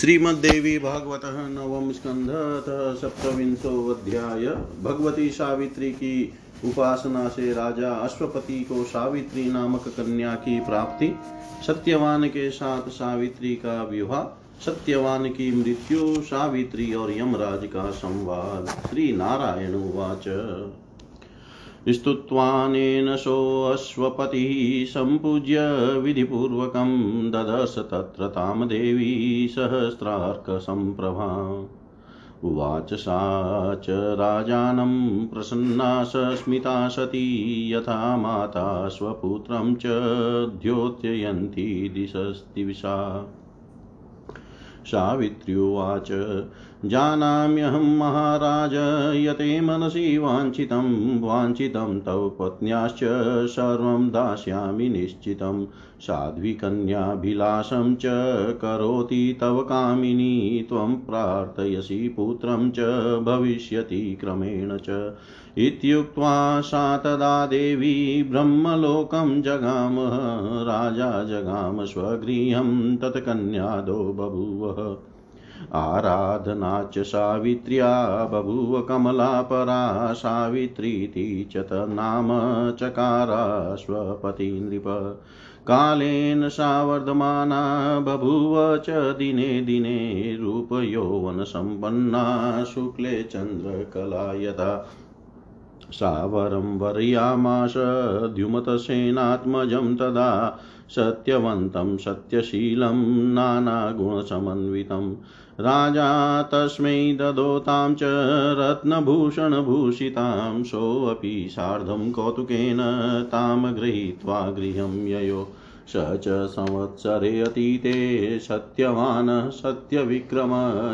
श्रीमद्देवी भागवत नवम स्कंध सप्तविंशोध्याय भगवती सावित्री की उपासना से राजा अश्वपति को सावित्री नामक कन्या की प्राप्ति, सत्यवान के साथ सावित्री का विवाह, सत्यवान की मृत्यु, सावित्री और यमराज का संवाद। श्री नारायण उवाच। स्तुत्वानेन सोऽश्वपतिः सम्पूज्य विधिपूर्वकं ददर्श तत्र तां देवी सहस्रार्कसम्प्रभा। उवाच सा च राजानं प्रसन्ना सस्मिता सती, यथा माता स्वपुत्रं च द्योत्ययन्ती दिशस्तिविशा सावित्र्युवाच जानाम्यहं महाराज, यते मनसि वाञ्छितं वाञ्छितं तव पत्न्याश्च सर्वं दास्यामि निश्चितं। साध्विकन्याभिलाषं च करोति तव कामिनी, त्वं प्रार्थयसि पुत्रं च भविष्यति क्रमेण च। इत्युक्त्वा सा तदा देवी ब्रह्मलोकं जगाम, राजा जगाम स्वगृहं तत्कन्यादो बभूवः। आराधना च सावित्र्या, बभूव कमलापरा सावित्रीति च तन्नाम चकाराश्वपति नृप। कालेन सा बभूव च दिने दिने रूपयौवनसम्पन्ना शुक्ले चन्द्रकला यथा सा वर्यामाश द्युमतसेनात्मजं तदा, सत्यवन्तं सत्यशीलं, नानागुणसमन्वितं। राजा तस्मै ददोतां च रत्नभूषणभूषितां सोऽपि सार्धं कौतुकेन तां गृहीत्वा गृहं ययो। स च संवत्सरे अतीते सत्यवान् सत्यविक्रम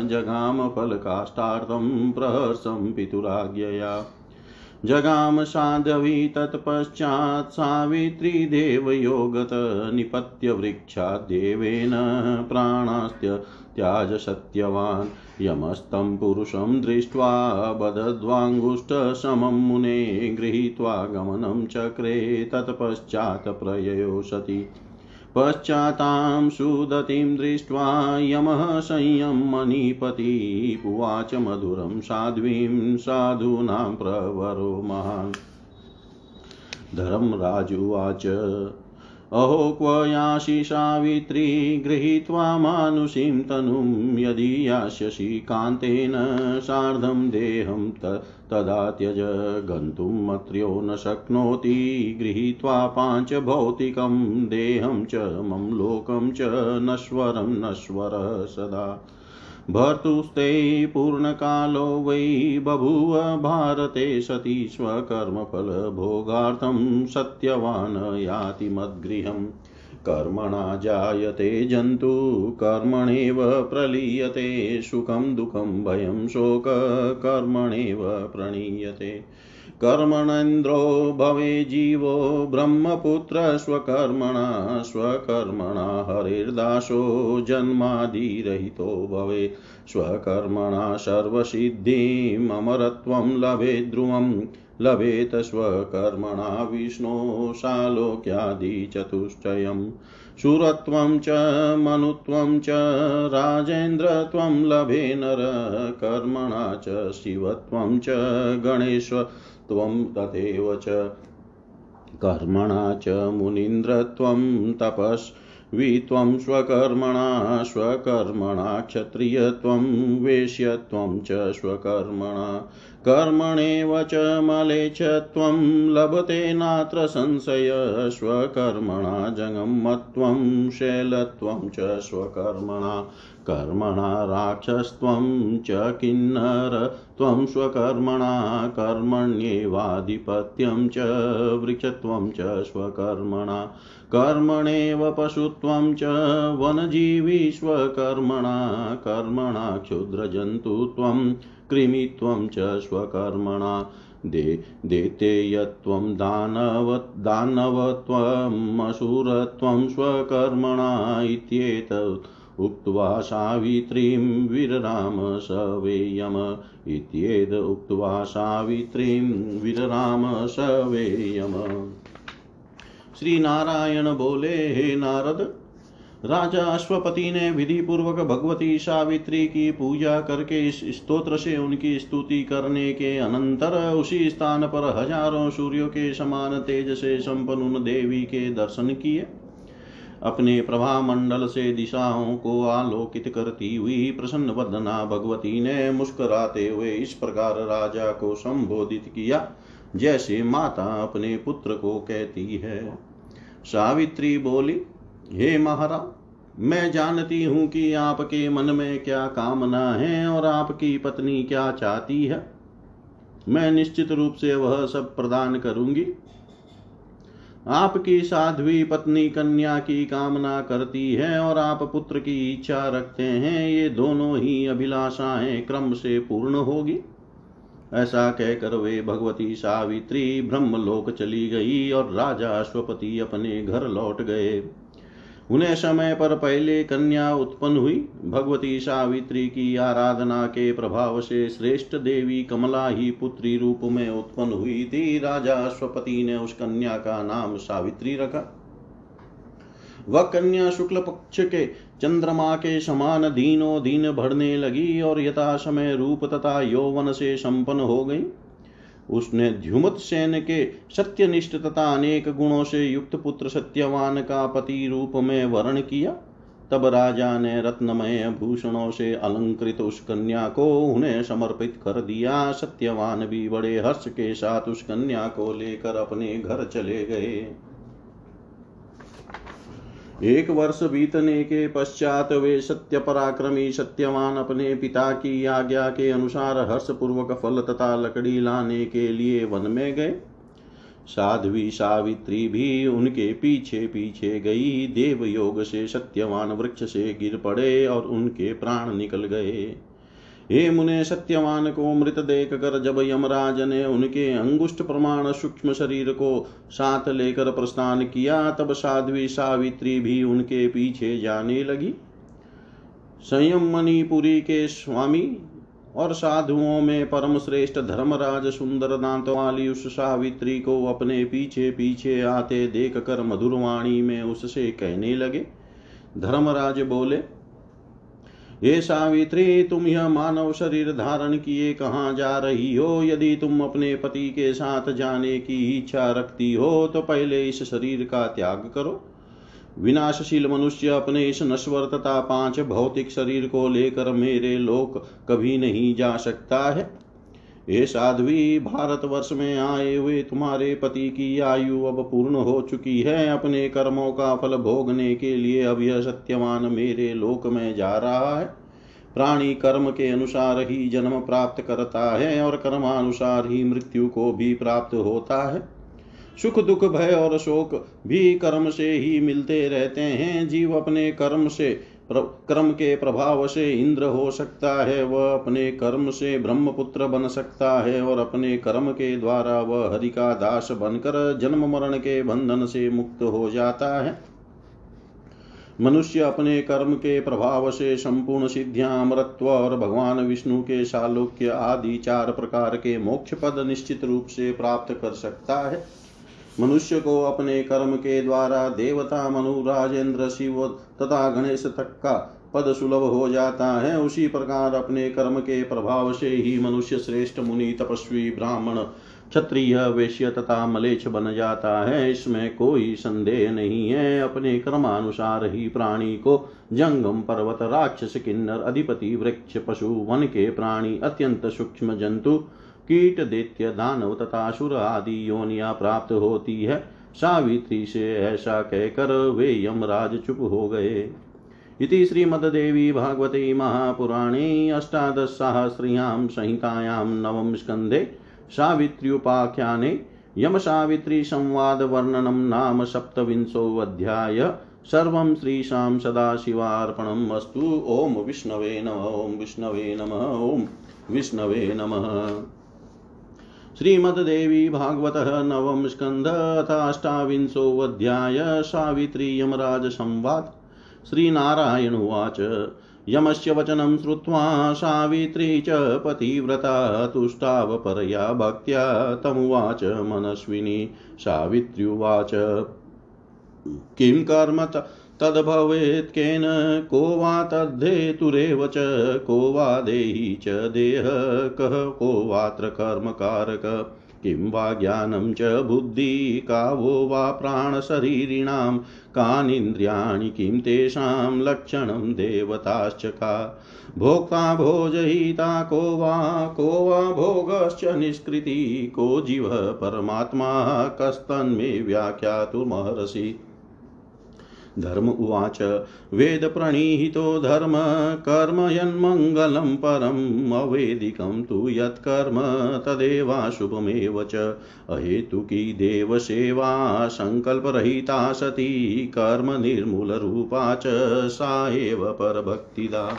जगाम फलकाष्ठार्थं प्रहर्षं पितुराज्ञया। जगाम साधवी तत्पश्चात् सावित्री देवयोगत निपत्य वृक्षाद्देवेन प्राणास्त्य त्याज सत्यवान् यमस्तं पुरुषं दृष्ट्वा बदद्वाङ्गुष्ठसमं मुने गृहीत्वा गमनं चक्रे तत्पश्चात् प्रययो सति पश्चातां सुदतिं दृष्ट्वा यमः संयं मणिपति उवाच मधुरं साध्वीं साधूनां प्रवरो महान्। धर्मराजुवाच अहो क्व यासि सावित्री गृहीत्वा मानुषीं तनुं यदि यास्यसि कान्तेन सार्धं देहं तदा त्यज गन्तुम् अत्र्यो न शक्नोति गृहीत्वा पाञ्चभौतिकं देहं च मम लोकं च नश्वरं नश्वरः सदा। भर्तुस्ते पूर्णकालो वै बभूव भारते सती स्वकर्मफलभोगार्थं सत्यवान् याति मद्गृहम् कर्मणा जायते जन्तु, कर्मणेव प्रलीयते, सुखं दुःखं भयं शोककर्मणेव प्रणीयते। कर्मणेन्द्रो भवे जीवो ब्रह्मपुत्र स्वकर्मणा स्वकर्मणा हरिर्दासो जन्मादिरहितो भवे। स्वकर्मणा सर्वसिद्धिममरत्वं लभेत् ध्रुवं, लभेत स्वकर्मणा विष्णो सालोक्यादिचतुष्टयम् सुरत्वं च, मनुत्वं च, राजेन्द्रत्वं लभे नर, कर्मणा च, शिवत्वं च गणेश्वर त्वं तथैव च। कर्मणा च मुनीन्द्रत्वं तपस्वित्वं स्वकर्मणा स्वकर्मणा क्षत्रियत्वं वेश्यत्वं च स्वकर्मणा। कर्मणेव च मलेच्छत्वं लभते नात्र संशय, स्वकर्मणा जङ्गमत्वं शैलत्वं च स्वकर्मणा। कर्मणा राक्षसत्वं च किन्नरत्वं स्वकर्मणा कर्मण्येवाधिपत्यं च, वृक्षत्वं च स्वकर्मणा। कर्मणेव पशुत्वं च वनजीविश्वकर्मणा कर्मणा क्षुद्रजन्तुत्वं, कृमित्वं च स्वकर्मणा। दे, देतेयत्वं दानव दानवत्वमसुरत्वं स्वकर्मणा इत्येतत्। उक्त्वा सावित्रीं विरराम स वेयम इत्येद उक्त्वा सावित्रीं विरराम स श्री नारायण बोले, हे नारद, राजा अश्वपति ने विधि पूर्वक भगवती सावित्री की पूजा करके इस स्तोत्र से उनकी स्तुति करने के अनंतर उसी स्थान पर हज़ारों सूर्यों के समान तेज से संपन्न देवी के दर्शन किए। अपने प्रभा मंडल से दिशाओं को आलोकित करती हुई प्रसन्न वदना भगवती ने मुस्कुराते हुए इस प्रकार राजा को संबोधित किया, जैसे माता अपने पुत्र को कहती है। सावित्री बोली, हे महाराज, मैं जानती हूँ कि आपके मन में क्या कामना है और आपकी पत्नी क्या चाहती है। मैं निश्चित रूप से वह सब प्रदान करूँगी। आपकी साध्वी पत्नी कन्या की कामना करती है और आप पुत्र की इच्छा रखते हैं, ये दोनों ही अभिलाषाएँ क्रम से पूर्ण होगी। ऐसा कहकर वे भगवती सावित्री ब्रह्मलोक चली गई और राजा अश्वपति अपने घर लौट गए। उन्हें समय पर पहले कन्या उत्पन्न हुई। भगवती सावित्री की आराधना के प्रभाव से श्रेष्ठ देवी कमला ही पुत्री रूप में उत्पन्न हुई थी। राजा अश्वपति ने उस कन्या का नाम सावित्री रखा। वह कन्या शुक्ल पक्ष के चंद्रमा के समान दीनों दीन बढ़ने लगी और यथा समय रूप तथा यौवन से संपन्न हो गई। उसने ध्युमत सेन के सत्यनिष्ठ तथा अनेक गुणों से युक्त पुत्र सत्यवान का पति रूप में वर्ण किया। तब राजा ने रत्नमय भूषणों से अलंकृत उस कन्या को उन्हें समर्पित कर दिया। सत्यवान भी बड़े हर्ष के साथ उस कन्या को लेकर अपने घर चले गए। एक वर्ष बीतने के पश्चात वे सत्य पराक्रमी सत्यवान अपने पिता की आज्ञा के अनुसार हर्ष पूर्वक फल तथा लकड़ी लाने के लिए वन में गए। साध्वी सावित्री भी उनके पीछे पीछे गई। देव योग से सत्यवान वृक्ष से गिर पड़े और उनके प्राण निकल गए। हे मुने सत्यवान, को मृत देख कर जब यमराज ने उनके अंगुष्ठ प्रमाण सूक्ष्म शरीर को साथ लेकर प्रस्थान किया, तब साध्वी सावित्री भी उनके पीछे जाने लगी। संयम मणिपुरी के स्वामी और साधुओं में परम श्रेष्ठ धर्मराज सुंदर दांत वाली उस सावित्री को अपने पीछे पीछे आते देख कर मधुरवाणी में उससे कहने लगे। धर्मराज बोले हे सावित्री, तुम यह मानव शरीर धारण किए कहाँ जा रही हो? यदि तुम अपने पति के साथ जाने की इच्छा रखती हो तो पहले इस शरीर का त्याग करो। विनाशशील मनुष्य अपने इस नश्वर तथा पाँच भौतिक शरीर को लेकर मेरे लोक कभी नहीं जा सकता है। ये साध्वी, भारतवर्ष में आए हुए तुम्हारे पति की आयु अब पूर्ण हो चुकी है। अपने कर्मों का फल भोगने के लिए अब यह सत्यवान मेरे लोक में जा रहा है। प्राणी कर्म के अनुसार ही जन्म प्राप्त करता है और कर्मानुसार ही मृत्यु को भी प्राप्त होता है। सुख, दुख, भय और शोक भी कर्म से ही मिलते रहते हैं। जीव अपने कर्म से कर्म के प्रभाव से इंद्र हो सकता है, वह अपने कर्म से ब्रह्मपुत्र बन सकता है और अपने कर्म के द्वारा वह हरि का दास बनकर जन्म मरण के बंधन से मुक्त हो जाता है। मनुष्य अपने कर्म के प्रभाव से संपूर्ण सिद्धियाँ, अमरत्व और भगवान विष्णु के सालोक्य आदि चार प्रकार के मोक्ष पद निश्चित रूप से प्राप्त कर सकता है। मनुष्य को अपने कर्म के द्वारा देवता मनु राजेंद्र शिव तथा गणेश तक का पद सुलभ हो जाता है। उसी प्रकार अपने कर्म के प्रभाव से ही मनुष्य श्रेष्ठ मुनि, तपस्वी, ब्राह्मण, क्षत्रिय, वैश्य तथा मलेच्छ बन जाता है। इसमें कोई संदेह नहीं है। अपने कर्मानुसार ही प्राणी को जंगम पर्वत, राक्षस, किन्नर, अधिपति, वृक्ष, पशु, वन के प्राणी, अत्यंत सूक्ष्म जंतु कीट दैत्य दानव तथा असुर आदि योनिया प्राप्त होती है। सावित्री से ऐसा कहकर वे यमराज चुप हो गए। इति श्रीमद्देवी भागवते महापुराणे अष्टादशसाहस्र्यां संहितायां नवम स्कन्धे सावित्र्युपाख्याने यमसावित्रीसंवादवर्णनं नाम सप्तविंशोऽध्याय सर्वं श्रीशां सदाशिवार्पणम् अस्तु। ॐ विष्णवे नम ॐ विष्णवे नम ॐ विष्णवे नमः। श्रीमद्देवी भागवत नवम स्कंध अथाष्टाविंशोऽध्याय सावित्री यमराज संवाद। श्रीनारायण उवाच। यमस्य वचनं श्रुत्वा सावित्री च पतिव्रता तुष्टावपरया भक्त्या तमुवाच मनस्विनी सावित्र्युवाच। किं कर्म तद्भवेत् केन को वा तद्धेतुरेव च, को वा देही च देह कः वात्र कर्मकारक। किं वा ज्ञानं च बुद्धि, का वो वा प्राणशरीरिणां, कानीन्द्रियाणि किं तेषां लक्षणं देवताश्च का। भोक्ता भोजयिता को वा को वा भोगश्च निष्कृति, को जीव परमात्मा, कस्तन्मे व्याख्यातुमर्हसि धर्म उवाच। वेद वेदप्रणीहितो धर्म, कर्म यन्मङ्गलं परम्, अवेदिकं तु यत्कर्म तदेवाशुभमेव च। अहेतुकी देवसेवा सङ्कल्परहिता सती कर्मनिर्मूलरूपा च, सा एव परभक्तिदा।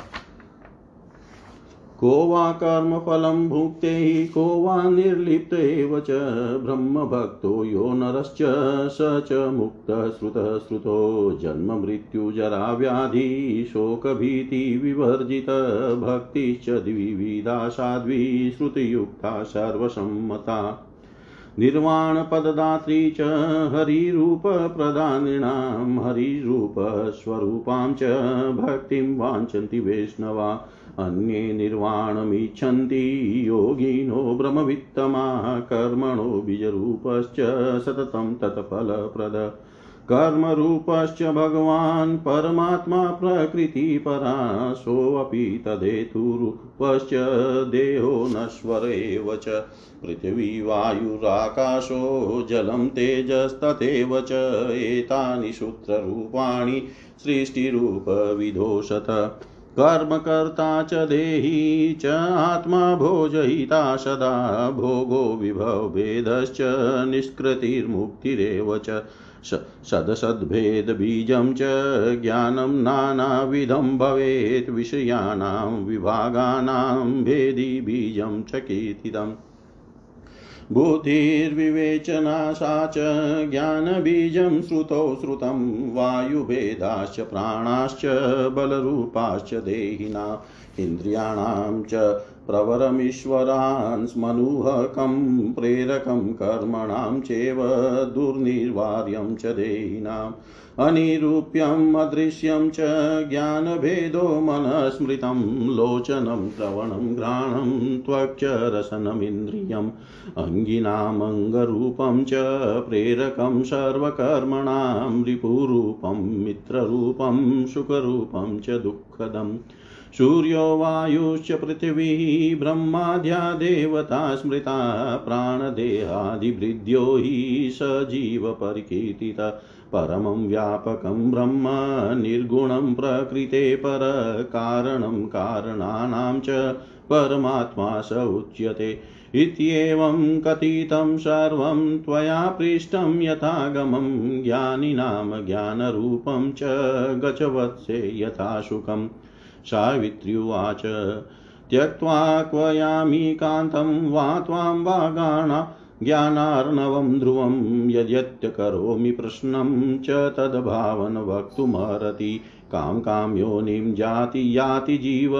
को वा कर्मफलं भुक्ते को वा निर्लिप्त एव च ब्रह्मभक्तो यो नरश्च स च मुक्तः श्रुतः श्रुतो जन्ममृत्युजराव्याधि शोकभीतिविवर्जित भक्तिश्च द्विविधा साध्वी श्रुतियुक्ता सर्वसम्मता निर्वाणपददात्री च हरिरूपप्रदानिणां हरिरूपस्वरूपां च भक्तिं वाञ्छन्ति वैष्णवा अन्ये निर्वाणमिच्छन्ति योगिनो ब्रह्मवित्तमा, कर्मणो बीजरूपश्च सततं तत्फलप्रद। कर्मरूपश्च भगवान् परमात्मा प्रकृतिपरा, सोऽपि तदेतुरूपश्च देहो नश्वर एव च। पृथिवी वायुराकाशो जलं तेजस्तथैव च, एतानि सूत्ररूपाणि सृष्टिरूपविदोषत। कर्मकर्ता च देही च आत्मा भोजयिता सदा, भोगो विभव भेदश्च निष्कृतिर्मुक्तिरेव च सदसद्भेदबीजं च, ज्ञानं नानाविधं भवेत्, विषयाणां विभागानां भेदी बीजं च कीर्तितम् बुद्धिर्विवेचना सा च ज्ञानबीजं श्रुतौ श्रुतं वायुभेदाश्च प्राणाश्च बलरूपाश्च देहिना इन्द्रियाणां च प्रवरमीश्वरान् स्मनुहकं प्रेरकं कर्मणां चैव दुर्निर्वार्यं च देहिनाम्। अनिरूप्यम्, अदृश्यं च ज्ञानभेदो मनस्मृतं, लोचनं, श्रवणं, घ्राणं त्वक्चरसनमिन्द्रियम् अङ्गिनामङ्गरूपं च प्रेरकं, सर्वकर्मणां, रिपुरूपं, मित्ररूपं, सुखरूपं च दुःखदम्। सूर्यो वायुश्च पृथिवी ब्रह्माद्या देवता स्मृता प्राणदेहादिभृद्यो हि स जीवपरिकीर्तिता परमं व्यापकं ब्रह्म, निर्गुणं प्रकृते परकारणं कारणानां च परमात्मा स उच्यते। इत्येवं कथितं सर्वं त्वया पृष्टं यथागमं, ज्ञानिनां ज्ञानरूपं च गचवत्से यथा सुखम् सावित्र्युवाच त्यक्त्वा क्वयामि कान्तं वा त्वां वा गाणा ज्ञानार्णवं ध्रुवं यद्यत्य करोमि प्रश्नं च तद्भावन वक्तुमर्हति कां कां योनिं जाति याति जीव,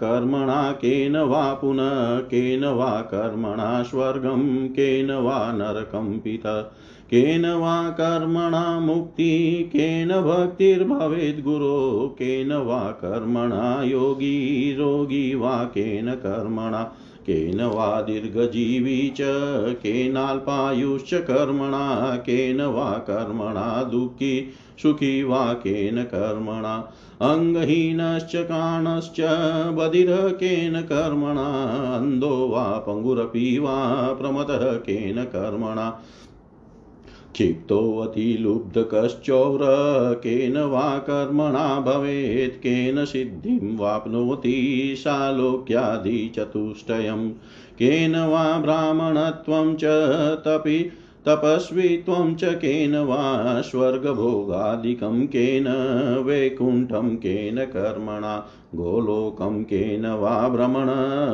कर्मणा केन वा पुनः, केन वा कर्मणा स्वर्गं, केन वा नरकं पिता। केन वा कर्मणा मुक्ति, केन भक्तिर्भवेत् गुरो, केन वा कर्मणा योगी रोगी वा केन कर्मणा, केन वा दीर्घजीवी च केनाल्पायुश्च कर्मणा, केन वा कर्मणा दुःखी, सुखी वा केन कर्मणा, अङ्गहीनश्च काणश्च, बधिरः केन कर्मणा, अन्धो वा पङ्गुरपि वा प्रमदः केन कर्मणा क्षिप्तोऽतिलुब्धकश्चौर केन वा कर्मणा भवेत्, केन सिद्धिं वाप्नोति शालोक्यादिचतुष्टयं केन वा ब्राह्मणत्वं च तपि तपस्वित्वं च केन वा स्वर्गभोगादिकं, केन वैकुण्ठं, केन कर्मणा गोलोकं केन वा भ्रमण,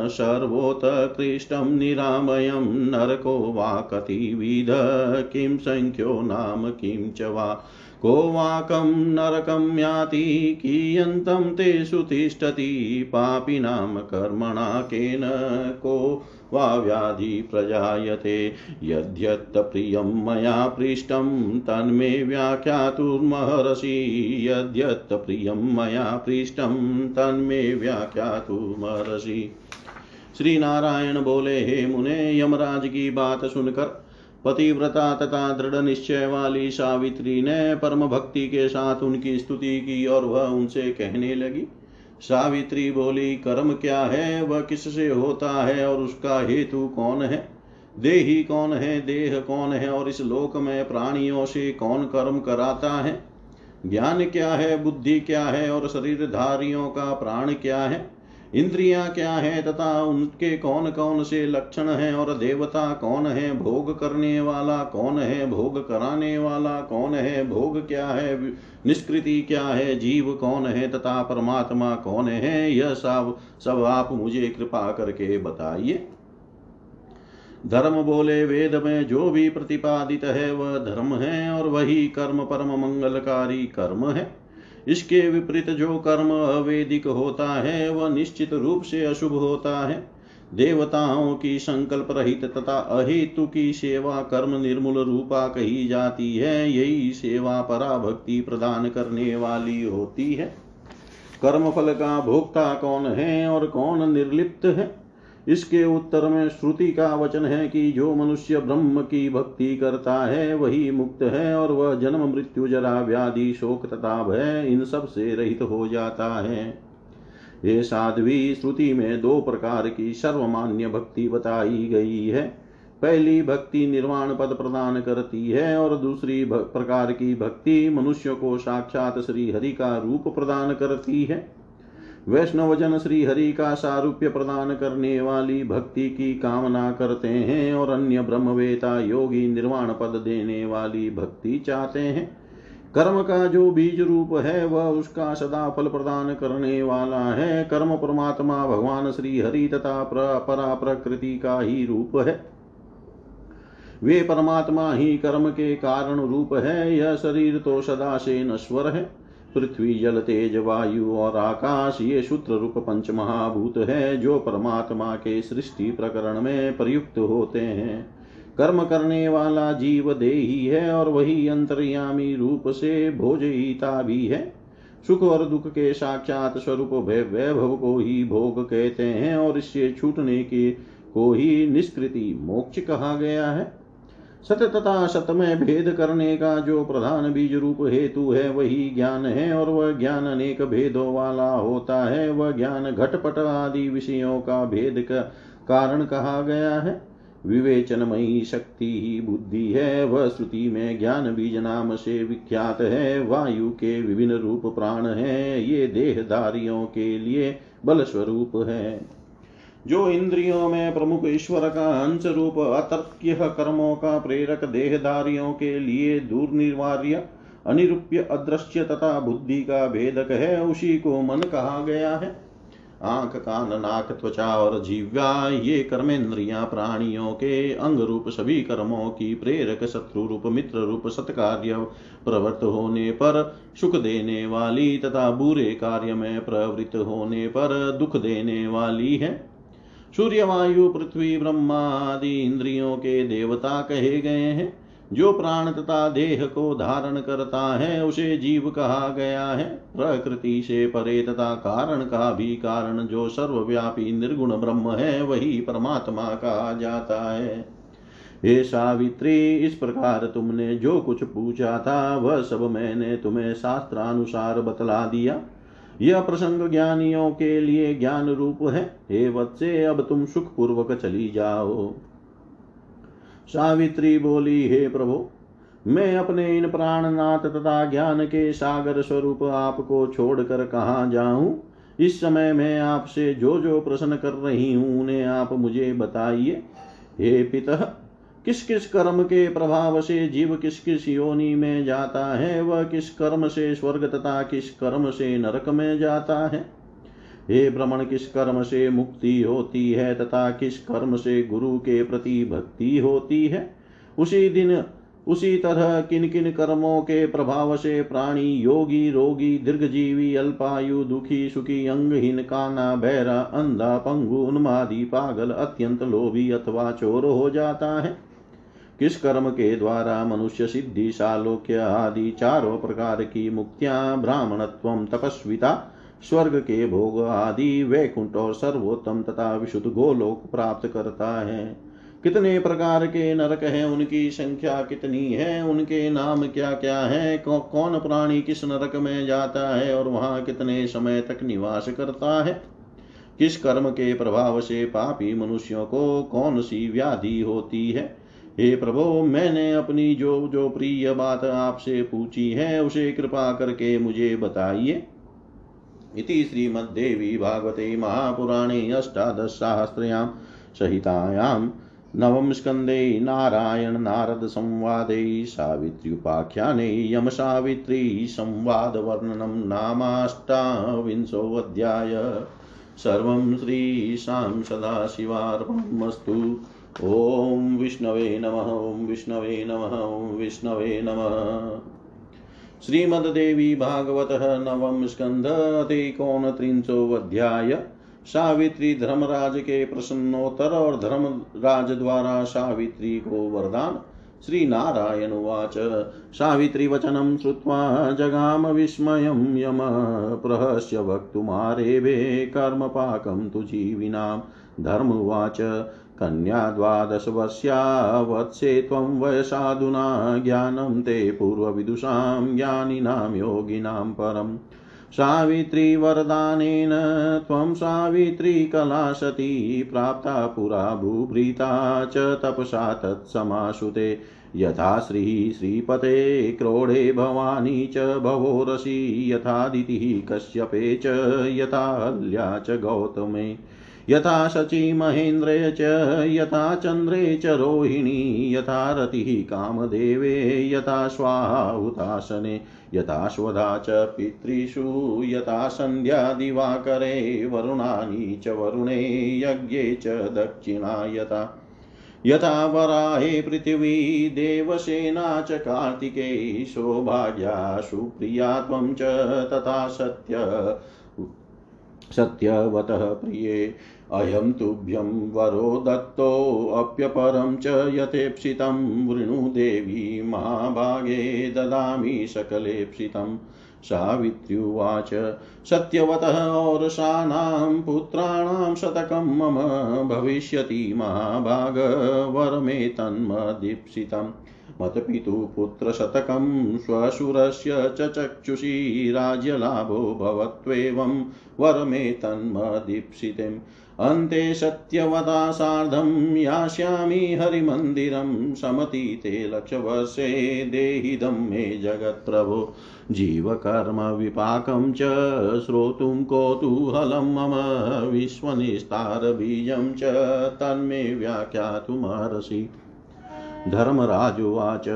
सर्वोत्कृष्टं निरामयं, नरको वा कतिविध, किं सङ्ख्यो नाम, किं च वा, को वाकं नरकं याति, कियन्तं तेषु तिष्ठति पापिनां कर्मणा केन, को वा व्याधि प्रजायते। यद्यत्प्रियं मया पृष्टं, तन्मे व्याख्यातुर्महर्षि यद्यत्प्रियं मया पृष्टं तन्मे व्याख्यातुर्महर्षि श्री नारायण बोले, हे मुने, यमराज की बात सुनकर पतिव्रता तथा दृढ़ निश्चय वाली सावित्री ने परम भक्ति के साथ उनकी स्तुति की और वह उनसे कहने लगी। सावित्री बोली, कर्म क्या है? वह किससे होता है और उसका हेतु कौन है? देही कौन है? देह कौन है? और इस लोक में प्राणियों से कौन कर्म कराता है? ज्ञान क्या है, बुद्धि क्या है, और शरीरधारियों का प्राण क्या है, इंद्रियाँ क्या है, तथा उनके कौन कौन से लक्षण हैं, और देवता कौन है, भोग करने वाला कौन है, भोग कराने वाला कौन है, भोग क्या है, निष्कृति क्या है, जीव कौन है, तथा परमात्मा कौन है, यह सब सब आप मुझे कृपा करके बताइए। धर्म बोले वेद में जो भी प्रतिपादित है वह धर्म है और वही कर्म परम मंगलकारी कर्म है। इसके विपरीत जो कर्म अवेदिक होता है वह निश्चित रूप से अशुभ होता है। देवताओं की संकल्प रहित तथा अहेतु की सेवा कर्म निर्मूल रूपा कही जाती है, यही सेवा पराभक्ति प्रदान करने वाली होती है। कर्म फल का भोक्ता कौन है और कौन निर्लिप्त है? इसके उत्तर में श्रुति का वचन है कि जो मनुष्य ब्रह्म की भक्ति करता है, वही मुक्त है और वह जन्म, मृत्यु, जरा, व्याधि, शोक तथा भय इन सबसे रहित हो जाता है। ये साध्वी श्रुति में दो प्रकार की सर्वमान्य भक्ति बताई गई है। पहली भक्ति निर्वाण पद प्रदान करती है और दूसरी प्रकार की भक्ति मनुष्य को साक्षात श्री हरि का रूप प्रदान करती है। वैष्णवजन श्री हरि का सारूप्य प्रदान करने वाली भक्ति की कामना करते हैं और अन्य ब्रह्मवेता योगी निर्वाण पद देने वाली भक्ति चाहते हैं। कर्म का जो बीज रूप है, वह उसका सदा फल प्रदान करने वाला है। कर्म परमात्मा भगवान श्री हरि तथा परा प्रकृति का ही रूप है। वे परमात्मा ही कर्म के कारण रूप है। यह शरीर तो सदा से नश्वर है। पृथ्वी जल तेज वायु और आकाश, ये सूत्र रूप पंच महाभूत है, जो परमात्मा के सृष्टि प्रकरण में प्रयुक्त होते हैं। कर्म करने वाला जीव देही है और वही अंतर्यामी रूप से भोजयिता भी है। सुख और दुख के साक्षात स्वरूप वैभव को ही भोग कहते हैं और इससे छूटने के को ही निष्कृति मोक्ष कहा गया है। सत तथा सत में भेद करने का जो प्रधान बीज रूप हेतु है, वही ज्ञान है और वह ज्ञान अनेक भेदों वाला होता है। वह ज्ञान घटपट आदि विषयों का भेद का कारण कहा गया है। विवेचनमयी शक्ति ही बुद्धि है। वह श्रुति में ज्ञान बीज नाम से विख्यात है। वायु के विभिन्न रूप प्राण है। ये देहधारियों के लिए बल स्वरूप है। जो इंद्रियों में प्रमुख ईश्वर का अंश रूप अतर्क्य कर्मों का प्रेरक देहधारियों के लिए दूर निर्वार्य अनिरूप्य अदृश्य तथा बुद्धि का भेदक है, उसी को मन कहा गया है। आँख, कान, नाक, त्वचा और जीव्या ये कर्मेंद्रिया प्राणियों के अंग रूप सभी कर्मों की प्रेरक, शत्रु रूप, मित्र रूप, सत्कार्य प्रवृत्त होने पर सुख देने वाली तथा बुरे कार्य में प्रवृत्त होने पर दुख देने वाली है। सूर्य वायु पृथ्वी, ब्रह्मा आदि इंद्रियों के देवता कहे गए हैं। जो प्राण तथा देह को धारण करता है, उसे जीव कहा गया है। प्रकृति से परे तथा कारण का भी कारण जो सर्वव्यापी निर्गुण ब्रह्म है, वही परमात्मा कहा जाता है। हे सावित्री, इस प्रकार तुमने जो कुछ पूछा था, वह सब मैंने तुम्हें शास्त्रानुसार बतला दिया। यह प्रसंग ज्ञानियों के लिए ज्ञान रूप है। हे वत्से अब तुम सुख पूर्वक चली जाओ। सावित्री बोली, हे प्रभु, मैं अपने इन प्राणनाथ तथा ज्ञान के सागर स्वरूप आपको छोड़कर कहा जाऊँ? इस समय मैं आपसे जो जो प्रश्न कर रही हूँ, उन्हें आप मुझे बताइए। हे पिता किस किस कर्म के प्रभाव से जीव किस किस योनि में जाता है, वह किस कर्म से स्वर्ग तथा किस कर्म से नरक में जाता है? हे भ्रमण किस कर्म से मुक्ति होती है तथा किस कर्म से गुरु के प्रति भक्ति होती है? उसी दिन, उसी तरह किन किन कर्मों के प्रभाव से प्राणी, योगी, रोगी, दीर्घजीवी, अल्पायु, दुखी, सुखी, अंगहीन काना बहरा अंधा, पंगु, उन्मादी, पागल, अत्यंत लोभी अथवा चोर हो जाता है। किस कर्म के द्वारा मनुष्य सिद्धि सालोक्य आदि चारों प्रकार की मुक्तियाँ ब्राह्मणत्व तपस्विता स्वर्ग के भोग आदि वैकुंठ और सर्वोत्तम तथा विशुद्ध गोलोक प्राप्त करता है। कितने प्रकार के नरक हैं उनकी संख्या कितनी है उनके नाम क्या क्या है कौ, कौन प्राणी किस नरक में जाता है और वहाँ कितने समय तक निवास करता है? किस कर्म के प्रभाव से पापी मनुष्यों को कौन सी व्याधि होती है? हे प्रभो, मैंने अपनी जो जो प्रिय बात आपसे पूछी है, उसे कृपा करके मुझे बताइए। इति श्रीमद्देवी भागवते महापुराणे अष्टादशसाहस्र्यां सहितायां नवम स्कन्धे नारायण नारद संवादे सावित्र्युपाख्याने यम सावित्री संवादवर्णनं नामाष्टाविंशोऽध्याय। सर्वं श्रीशां सदाशिवार्पणमस्तु। ॐ विष्णवे नमः ॐ विष्णवे नमः ॐ विष्णवे नमः। श्रीमद्देवी भागवत नवम स्कंध अध्याय सावित्री धर्मराज के प्रसन्नोत्तर और धर्मराज द्वारा सावित्री को वरदान। श्री नारायण उवाच, सावित्री वचनं श्रुत्वा जगाम विस्मयं यम, प्रहस्य वक्तुमारेभे कर्मपाकं तु जीविनां। धर्मवाच कन्या द्वादशवर्ष्या वत्से त्वं वयसाधुना ज्ञानं ते पूर्वविदुषां ज्ञानिनां योगिनां परम् सावित्रीवरदानेन त्वं सावित्री कला सती प्राप्ता पुरा भूभृता च तपसा तत्समासुते यथा श्रीः श्रीपते क्रोडे भवानी च भवोरसि यथादितिः कश्यपे च यथाल्या च गौतमे। यथा शची महेन्द्रे च, यथा चन्द्रे च रोहिणी, यथा रतिः कामदेवे, यथा स्वाहुतासने यथा स्वधा च पितृषु, यथा सन्ध्या दिवाकरे, वरुणानि च वरुणे, यज्ञे च दक्षिणा यथा। यथा वराहे पृथिवी, देवसेना च कार्तिके, सौभाग्या सुप्रिया त्वं च तथा सत्य। सत्यवतः प्रिये, अयं तुभ्यं वरो दत्तोऽप्यपरं च यथेप्सितं वृणुदेवी महाभागे ददामि सकलेप्सितं। सावित्र्युवाच, सत्यवतः औरसानां पुत्राणां शतकं मम भविष्यति महाभागवरमे तन्मदीप्सितम्। मत्पितुपुत्रशतकं श्वशुरस्य च चक्षुषी राज्यलाभो भवत्वेवं वरमे तन्मदीप्सितम्। अन्ते सत्यवता सार्धं यास्यामि हरिमन्दिरं, समतीते लक्षवर्षे देहिदं मे जगत्प्रभो। जीवकर्मविपाकं च श्रोतुं कौतूहलं मम विश्वनिस्तारबीजं च तन्मे व्याख्यातुमर्हसि। धर्मराजुवाच।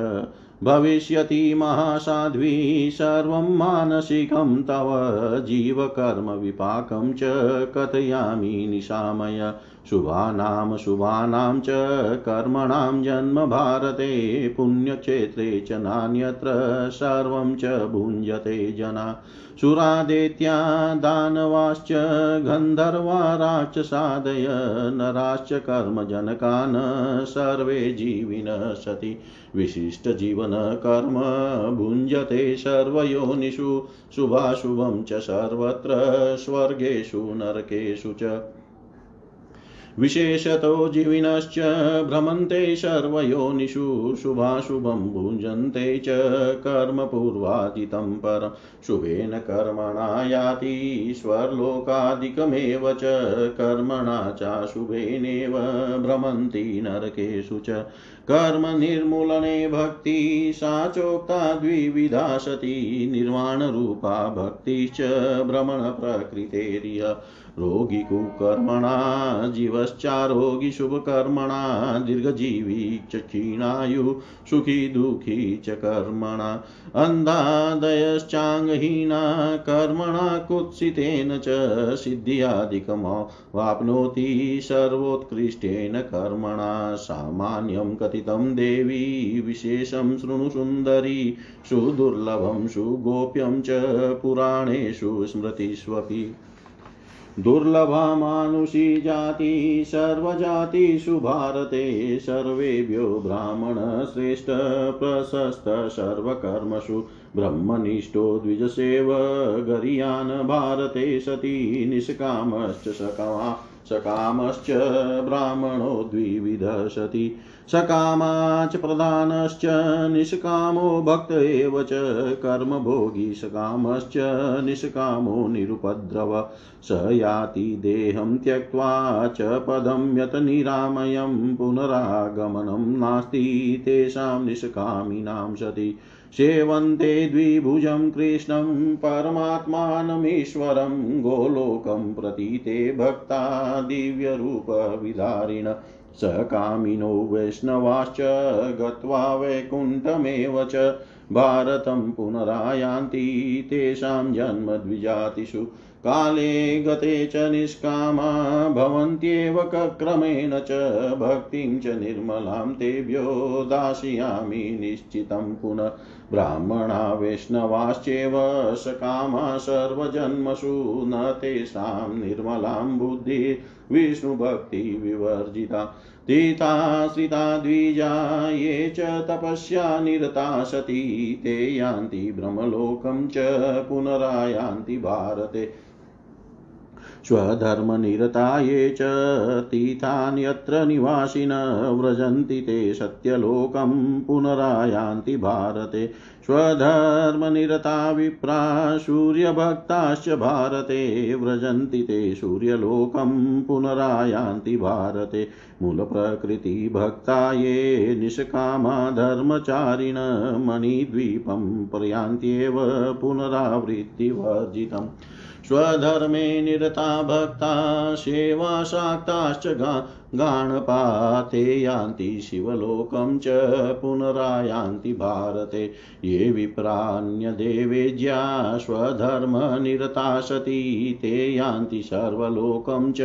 भविष्यति महासाध्वी सर्वं मानसिकं तव जीवकर्मविपाकं च कथयामि निशामय। शुभानां शुभानां च कर्मणां जन्म भारते, पुण्यक्षेत्रे च नान्यत्र सर्वं च भुञ्जते जना। सुरादेत्या दानवाश्च गन्धर्वा राक्षसादय नराश्च कर्मजनकान् सर्वे जीविन सति। विशिष्टजीवनकर्म भुञ्जते सर्वयोनिषु, शुभाशुभं च सर्वत्र स्वर्गेषु, नरकेषु च। विशेषतो जीविनश्च भ्रमन्ते सर्वयोनिषु शुभाशुभं भुञ्जन्ते च कर्मपूर्वादितं पर। शुभेन कर्मणा याति स्वर्लोकादिकमेव च कर्मणा चाशुभेनेव भ्रमन्ति नरकेषु च। कर्मनिर्मूलने भक्ति सा चोक्ता द्विविधा सती निर्वाणरूपा भक्तिश्च भ्रमणप्रकृतेरिय रोगिकुकर्मणा जीव देवश्चारोगि शुभकर्मणा, दीर्घजीवी च क्षीणायु, सुखी दुःखी च कर्मणा। अन्धादयश्चाङ्गहीना, कर्मणा कुत्सितेन च सिद्ध्यादिकमवाप्नोति सर्वोत्कृष्टेन कर्मणा। सामान्यं कथितं देवी विशेषं शृणु सुन्दरी, सुदुर्लभं सुगोप्यं च पुराणेषु स्मृतिष्वपि। दुर्लभा मानुषी जाति सर्वजातिषु भारते सर्वेभ्यो ब्राह्मणश्रेष्ठ प्रशस्त, सर्वकर्मसु ब्रह्मनिष्ठो द्विजसेव गरीयान् भारते सती निष्कामश्च सकामा। सकामश्च ब्राह्मणो द्विविधः सति सकामाच प्रधानश्च निष्कामो भक्त एव च कर्मभोगी। सकामश्च निष्कामो निरुपद्रव। स याति देहं त्यक्त्वा च पदं यत् निरामयं। पुनरागमनं नास्ति तेषां निष्कामिनां सति। सेवन्ते द्विभुजं कृष्णं परमात्मानमीश्वरं गोलोकं प्रति ते भक्ता दिव्यरूपविधारिण स कामिनो वैष्णवाश्च गत्वा वैकुण्ठमेव च भारतं पुनरायान्ति तेषां जन्मद्विजातिषु काले गते च निष्कामा, भवन्त्येव क्रमेण च भक्तिं च निर्मलां तेभ्यो दास्यामि निश्चितं पुनः। ब्राह्मणा वैष्णवाश्चैव सकामा सर्वजन्मसु न तेषां निर्मलां बुद्धिः विष्णुभक्तिविवर्जिता तीताश्रिता द्विजा, ये च तपस्या, निरता, सती, ते यान्ति ब्रह्मलोकं च पुनरायान्ति भारते। स्वधर्मनिरता ये च तीर्थान्यत्र निवासिन व्रजन्ति ते सत्यलोकं पुनरायान्ति भारते। स्वधर्मनिरता विप्रा सूर्यभक्ताश्च भारते, व्रजन्ति ते सूर्यलोकं पुनरायान्ति भारते। मूलप्रकृतिभक्ता ये निष्कामा धर्मचारिण मणिद्वीपं प्रयान्त्येव पुनरावृत्तिवर्जितम्। स्वधर्मे निरता भक्ता सेवाशाक्ताश्च गा गाणपाते यान्ति शिवलोकं च पुनरायान्ति भारते। ये विप्रान्यदेवेज्या स्वधर्मनिरता सती ते यान्ति सर्वलोकं च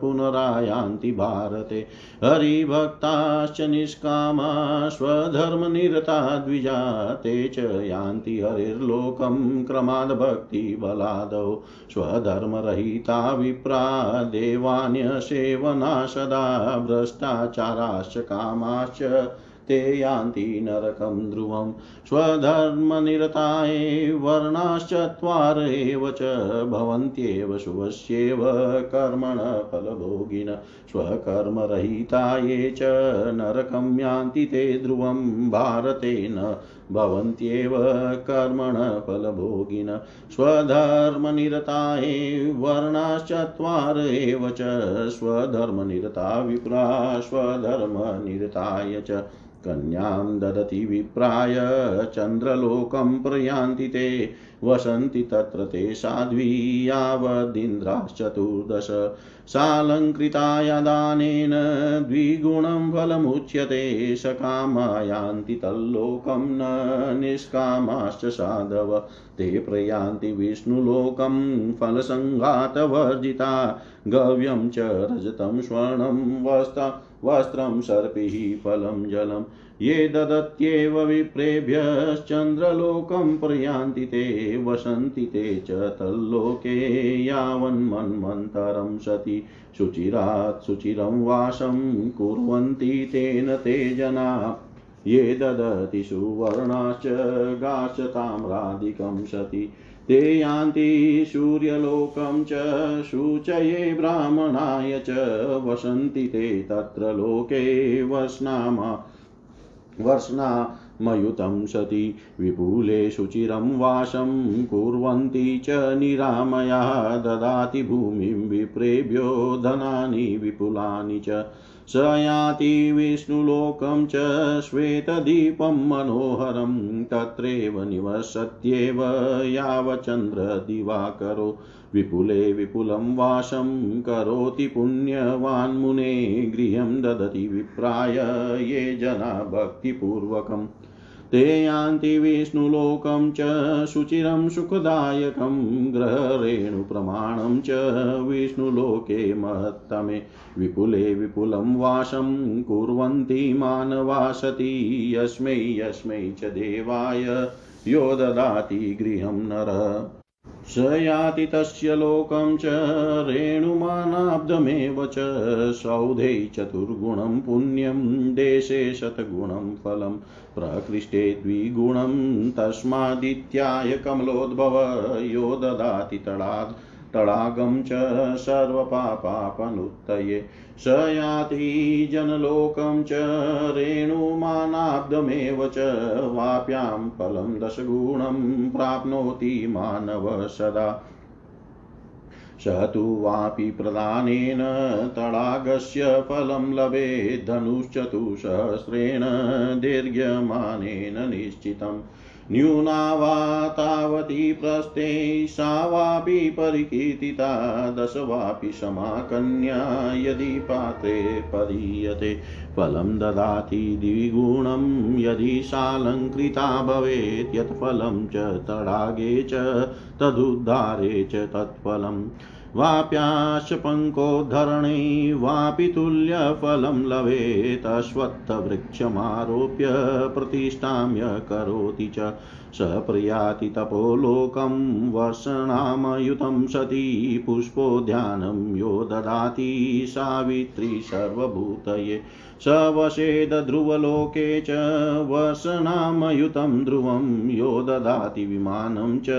पुनरायान्ति भारते। हरिभक्ताश्च निष्कामा स्वधर्मनिरता द्विजा ते च यान्ति हरिर्लोकं क्रमाद्भक्तिबलादौ। स्वधर्मरहिता विप्रा देवान्यसेवना सदा भ्रष्टाचाराश्च कामाश्च ते यान्ति नरकं ध्रुवं। स्वधर्मनिरताये वर्णाश्चत्वार एव च भवन्त्येव शुभस्येव कर्मणफलभोगिन स्वकर्मरहिता ये च नरकं यान्ति ते ध्रुवं। भारतेन भवन्त्येव कर्मणफलभोगिन स्वधर्मनिरता वर्णाश्चत्वार एव च स्वधर्मनिरता विप्रा स्वधर्मनिरताय च कन्यां ददति विप्राय, चन्द्रलोकं प्रयान्ति ते। वसन्ति तत्र ते साध्वी यावदिन्द्राश्चतुर्दश। सालङ्कृताया दानेन द्विगुणं फलमुच्यते। सकामा यान्ति तल्लोकं न निष्कामाश्च साधव। ते प्रयान्ति विष्णुलोकं फलसङ्घातवर्जिता। गव्यं च रजतं स्वर्णं वस्ता वस्त्रं सर्पिः फलं जलं। ये ददत्येव विप्रेभ्यश्चन्द्रलोकं प्रयान्ति ते, वसन्ति ते च तल्लोके यावन्मन्वन्तरं सति। शुचिरात् शुचिरं वासं कुर्वन्ति तेन ते जना। ये ददति सुवर्णाश्च गाश्च ताम्रादिकं सति। ते यान्ति सूर्यलोकं च शुचये ब्राह्मणाय च वसन्ति ते तत्र लोके वस्नामा वर्ष्णामयुतं सति विपुले शुचिरं वासं कुर्वन्ति च निरामया ददाति भूमिं विप्रेभ्यो धनानि विपुलानि च स याति विष्णुलोकं च श्वेतदीपं मनोहरं, तत्रैव निवसत्येव यावचन्द्रदिवाकरो विपुले विपुलं वासं करोति पुण्यवान्मुने, गृहं ददति विप्राय ये जना भक्तिपूर्वकम् ते यान्ति विष्णुलोकं च सुचिरं सुखदायकं ग्रहरेणुप्रमाणं च विष्णुलोके महत्तमे। विपुले विपुलं वासं कुर्वन्ति मानवासति, यस्मै यस्मै च देवाय। यो ददाति गृहं नरः। स याति तस्य लोकं च रेणुमानाब्दमेव च सौधे चतुर्गुणं पुण्यं देशे शतगुणं फलं प्रकृष्टे द्विगुणं तस्मादित्याय कमलोद्भव यो ददाति तडाग् तडागं च सर्वपापापनुत्तये। स याति जनलोकं च रेणुमानाब्दमेव च वाप्यां फलं दशगुणं प्राप्नोति मानव सदा। स तु वापि प्रदानेन तडागस्य फलं लभेत् धनुश्चतुसहस्रेण दीर्घ्यमानेन निश्चितम्। न्यूना वा तावती प्रस्ते सा वापि परिकीर्तिता दश वापि यदि पात्रे पदीयते। फलं ददाति द्विगुणं, यदि सालङ्कृता भवेत् यत् फलं च तडागे च, तदुद्धारे च तत्फलम्। वाप्याश्च पङ्कोद्धरणे वापि तुल्यफलं लभेत्, अश्वत्थवृक्षमारोप्य प्रतिष्ठाम्य करोति च स प्रयाति तपोलोकं वर्षणामयुतं सती, पुष्पोद्यानं यो ददाति सावित्री सर्वभूतये। स वसेदध्रुवलोके च वसनामयुतं ध्रुवं यो ददाति विमानं च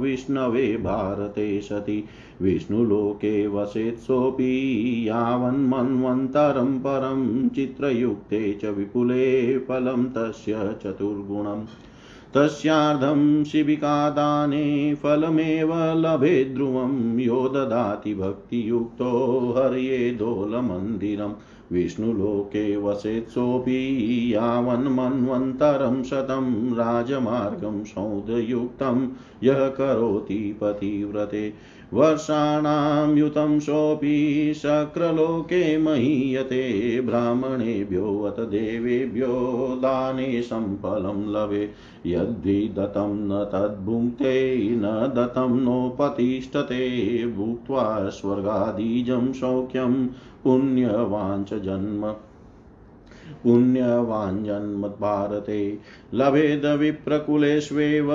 विष्णवे भारते सति। विष्णुलोके वसेत् सोऽपि यावन्मन्वन्तरं परं चित्रयुक्ते च विपुले फलं तस्य चतुर्गुणम्। तस्यार्धं शिबिकादाने फलमेव लभे ध्रुवं, यो ददाति भक्तियुक्तो हर्ये दोलमन्दिरम्। विष्णुलोके वसेत् सोऽपि यावन्मन्वन्तरं शतं राजमार्गं सौदयुक्तं यः करोति पतिव्रते। वर्षाणां युतं सोऽपि शक्रलोके महीयते ब्राह्मणेभ्योऽत देवेभ्यो दाने सम्फलं लभे। यद्विदत्तं न तद्भुङ्क्ते, न दत्तं नोपतिष्ठते, भुक्त्वा स्वर्गादीजं सौख्यं पुण्यवाञ्च जन्म। पुण्यवाञ्जन्मद्भारते लभेदविप्रकुलेष्वेव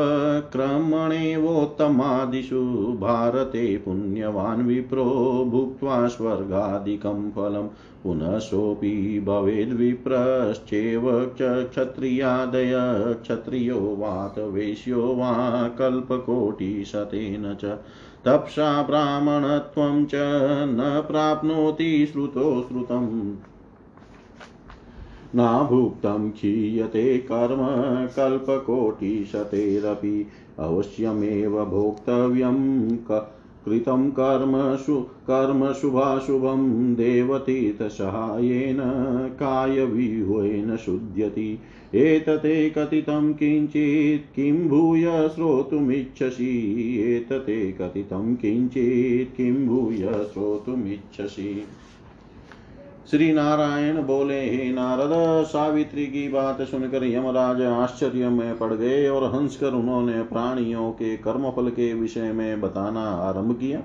क्रमणेवोत्तमादिषु भारते। पुण्यवान् विप्रो भुक्त्वा स्वर्गादिकं फलं पुनः सोऽपि भवेद्विप्रश्चेव क्षत्रियादय। क्षत्रियो वात वैश्यो वा कल्पकोटिशतेन च। तप्सा ब्राह्मणत्वं च न प्राप्नोति श्रुतो श्रुतम्। नाभुक्तं क्षीयते कर्म कल्पकोटिशतेरपि अवश्यमेव भोक्तव्यं कृतं कर्म शु कर्म शुभाशुभं देवतीर्थसहायेन कायव्यूहेन शुध्यति। एतते कथितं किञ्चित् किं भूय श्रोतुमिच्छसि? एतते कथितं किञ्चित् किं भूय श्रोतुमिच्छसि? श्री नारायण बोले, हे नारद, सावित्री की बात सुनकर यमराज आश्चर्य में पड़ गए और हंसकर उन्होंने प्राणियों के कर्मफल के विषय में बताना आरंभ किया।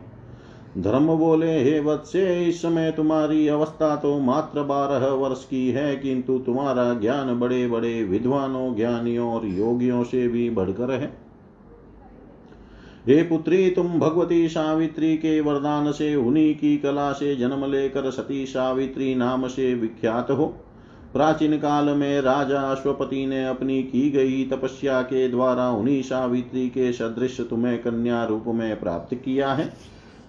धर्म बोले, हे वत्से, इस समय तुम्हारी अवस्था तो मात्र बारह वर्ष की है, किंतु तुम्हारा ज्ञान बड़े बड़े विद्वानों, ज्ञानियों और योगियों से भी बढ़कर है। हे पुत्री, तुम भगवती सावित्री के वरदान से, उन्हीं की कला से जन्म लेकर सती सावित्री नाम से विख्यात हो। प्राचीन काल में राजा अश्वपति ने अपनी की गई तपस्या के द्वारा उन्हीं सावित्री के सदृश तुम्हें कन्या रूप में प्राप्त किया है।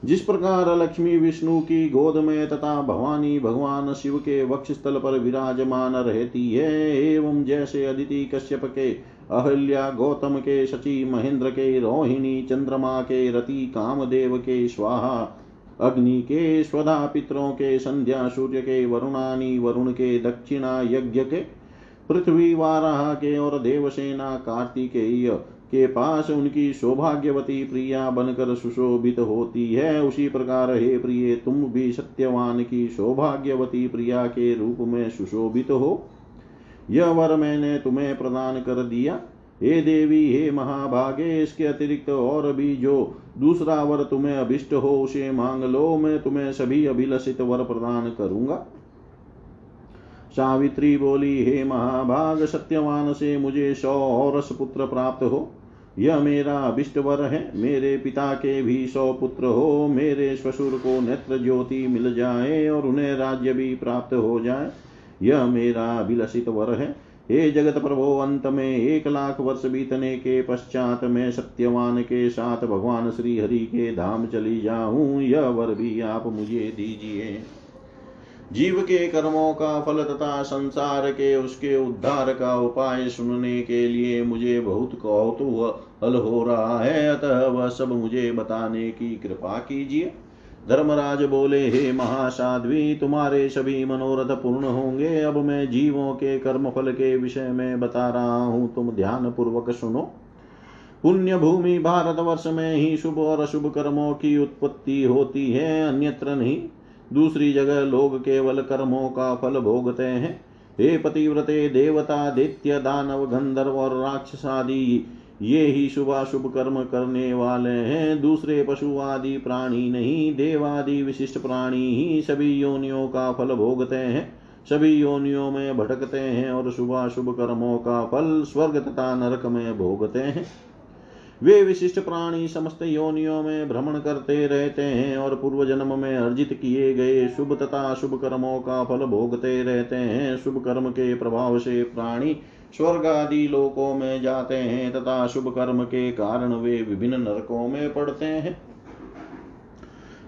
जिस प्रकार लक्ष्मी विष्णु की गोद में तथा भवानी भगवान शिव के वक्ष स्थल पर विराजमान रहती है, एवं जैसे अदिति कश्यप के अहल्या, गौतम के शची, महेंद्र के रोहिणी, चंद्रमा के रति, कामदेव के स्वाहा, अग्नि के स्वधा पितरों के संध्या, सूर्य के वरुणानी, वरुण के दक्षिणा यज्ञ के, पृथ्वी वाराह के और देवसेना कार्तिकेय के पास उनकी सौभाग्यवती प्रिया बनकर सुशोभित होती है। उसी प्रकार हे प्रिय, तुम भी सत्यवान की सौभाग्यवती प्रिया के रूप में सुशोभित हो। यह वर मैंने तुम्हें प्रदान कर दिया। हे देवी, हे महाभागे इसके अतिरिक्त और भी जो दूसरा वर तुम्हें अभिष्ट हो, उसे मांग लो। मैं तुम्हें सभी अभिलषित वर प्रदान करूँगा। सावित्री बोली, हे महाभाग, सत्यवान, से मुझे सौ और पुत्र प्राप्त हो। यह मेरा अभिष्ट वर है। मेरे पिता के भी सौ पुत्र हो। मेरे ससुर को नेत्र ज्योति मिल जाए और उन्हें राज्य भी प्राप्त हो जाए। यह मेरा अभिलषित वर है। हे जगत प्रभो, अंत में एक लाख वर्ष बीतने के पश्चात मैं सत्यवान के साथ भगवान श्री हरि के धाम चली जाऊँ। यह वर भी आप मुझे दीजिए। जीव के कर्मों का फल तथा संसार के उसके उद्धार का उपाय सुनने के लिए मुझे बहुत कौतूहल हो रहा है। अतः वह सब मुझे बताने की कृपा कीजिए। धर्मराज बोले, हे महासाध्वी, तुम्हारे सभी मनोरथ पूर्ण होंगे। अब मैं जीवों के कर्म फल के विषय में बता रहा हूँ। तुम ध्यान पूर्वक सुनो। पुण्य भूमि भारत वर्ष में ही शुभ और अशुभ कर्मों की उत्पत्ति होती है, अन्यत्र नहीं। दूसरी जगह लोग केवल कर्मों का फल भोगते हैं। हे पतिव्रते, देवता, दैत्य, दानव, गंधर्व और राक्षस आदि ये ही शुभाशुभ कर्म करने वाले हैं। दूसरे पशु, आदि प्राणी नहीं, देवादि विशिष्ट प्राणी ही सभी योनियों का फल भोगते हैं। सभी योनियों में भटकते हैं और शुभाशुभ कर्मों का फल स्वर्ग तथा नरक में भोगते हैं। वे विशिष्ट प्राणी समस्त योनियों में भ्रमण करते रहते हैं और पूर्व जन्म में अर्जित किए गए शुभ तथा अशुभ कर्मों का फल भोगते रहते हैं। शुभ कर्म के प्रभाव से प्राणी स्वर्ग आदि लोकों में जाते हैं तथा शुभ कर्म के कारण वे विभिन्न नरकों में पड़ते हैं।